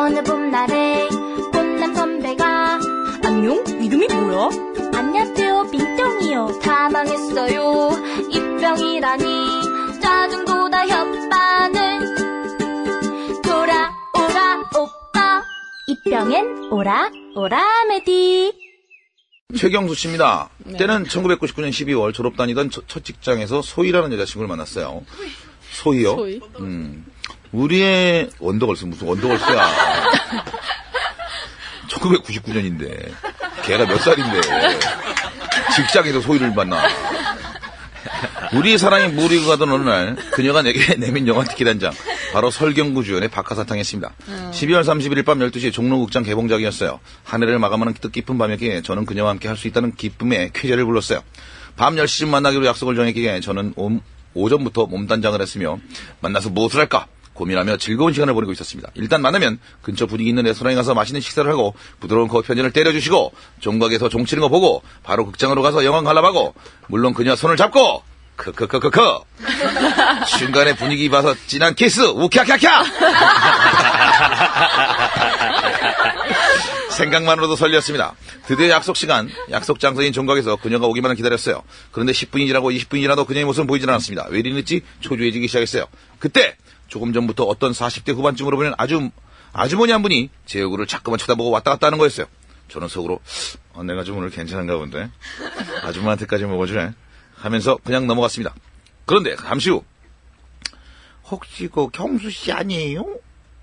어느 봄날에 꽃남 선배가 안녕? 이름이 뭐야? 안녕하세요 빈병이요 다 망했어요 입병이라니 짜증보다 협반을 돌아오라 오빠 입병엔 오라 오라 메디 최경수 씨입니다. 때는 1999년 12월 졸업 다니던 첫, 첫 직장에서 소희라는 여자친구를 만났어요. 소희요? 소희? 음. 우리의 원더걸스 무슨 원더걸스야. 1999년인데 걔가 몇 살인데 직장에서 소희를 만나. 우리 사랑이 무리고 가던 어느 날 그녀가 내게 내민 영화 티켓 한 장. 바로 설경구 주연의 박하사탕이었습니다. 12월 31일 밤 12시 종로극장 개봉작이었어요. 한 해를 마감하는 뜻깊은 밤이기에 저는 그녀와 함께 할 수 있다는 기쁨에 쾌재를 불렀어요. 밤 10시쯤 만나기로 약속을 정했기에 저는 오, 오전부터 몸단장을 했으며 만나서 무엇을 할까 고민하며 즐거운 시간을 보내고 있었습니다. 일단 만나면 근처 분위기 있는 레스토랑에 가서 맛있는 식사를 하고 부드러운 커피 한 잔을 때려주시고 종각에서 종 치는 거 보고 바로 극장으로 가서 영화 관람하고 물론 그녀 손을 잡고 크크크크크 중간에 분위기 봐서 진한 키스 우캬캬캬 생각만으로도 설레었습니다. 드디어 약속 시간, 약속 장소인 종각에서 그녀가 오기만을 기다렸어요. 그런데 10분이 지나고 20분이 지나도 그녀의 모습은 보이질 않았습니다. 왜 이리 늦지? 초조해지기 시작했어요. 그때 조금 전부터 어떤 40대 후반쯤으로 보이는 아주 아주머니 한 분이 제 얼굴을 자꾸만 쳐다보고 왔다 갔다 하는 거였어요. 저는 속으로 어, 내가 좀 오늘 괜찮은가 본데 아줌마한테까지 먹어주네 하면서 그냥 넘어갔습니다. 그런데 잠시 후 혹시 그 경수 씨 아니에요?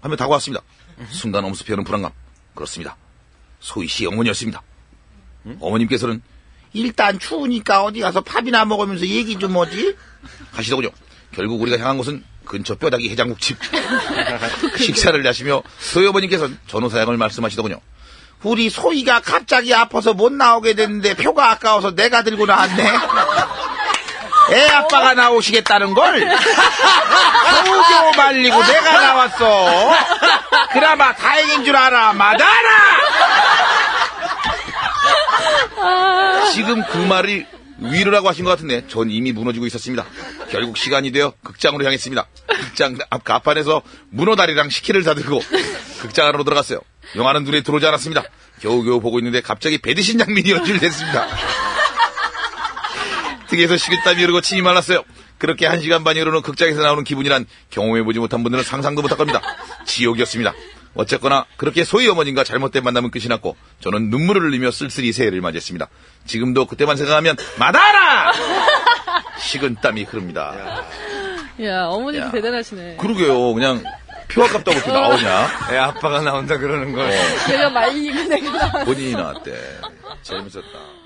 하며 다가왔습니다. 순간 엄습해오는 불안감. 그렇습니다. 소희 씨 어머니였습니다. 어머님께서는 일단 추우니까 어디 가서 밥이나 먹으면서 얘기 좀 하지 하시더군요. 결국 우리가 향한 곳은 근처 뼈다귀 해장국집. 식사를 하시며 소희 어머님께서는 전후 사양을 말씀하시더군요. 우리 소희가 갑자기 아파서 못 나오게 됐는데 표가 아까워서 내가 들고 나왔네. 애 아빠가 나오시겠다는 걸 겨우겨우 말리고 내가 나왔어. 그나마 다행인 줄 알아. 맞아라. 지금 그 말이 위로라고 하신 것 같은데 전 이미 무너지고 있었습니다. 결국 시간이 되어 극장으로 향했습니다. 극장 앞 가판에서 문어다리랑 식혜를 사들고 극장 안으로 들어갔어요. 영화는 눈에 들어오지 않았습니다. 겨우겨우 보고 있는데 갑자기 배드신 장면이 연출됐습니다. 등에서 식은땀이 흐르고 침이 말랐어요. 그렇게 한 시간 반이 흐르는 극장에서 나오는 기분이란 경험해보지 못한 분들은 상상도 못할 겁니다. 지옥이었습니다. 어쨌거나 그렇게 소희 어머님과 잘못된 만남은 끝이 났고 저는 눈물을 흘리며 쓸쓸히 새해를 맞이했습니다. 지금도 그때만 생각하면 마다라! 식은 땀이 흐릅니다. 야, 어머니도 야. 대단하시네. 그러게요. 그냥 표 아깝다고 어떻게 나오냐? 애 아빠가 나온다 그러는 걸. 내가 말리고 내가 나왔어. 본인이 나왔대. 재밌었다.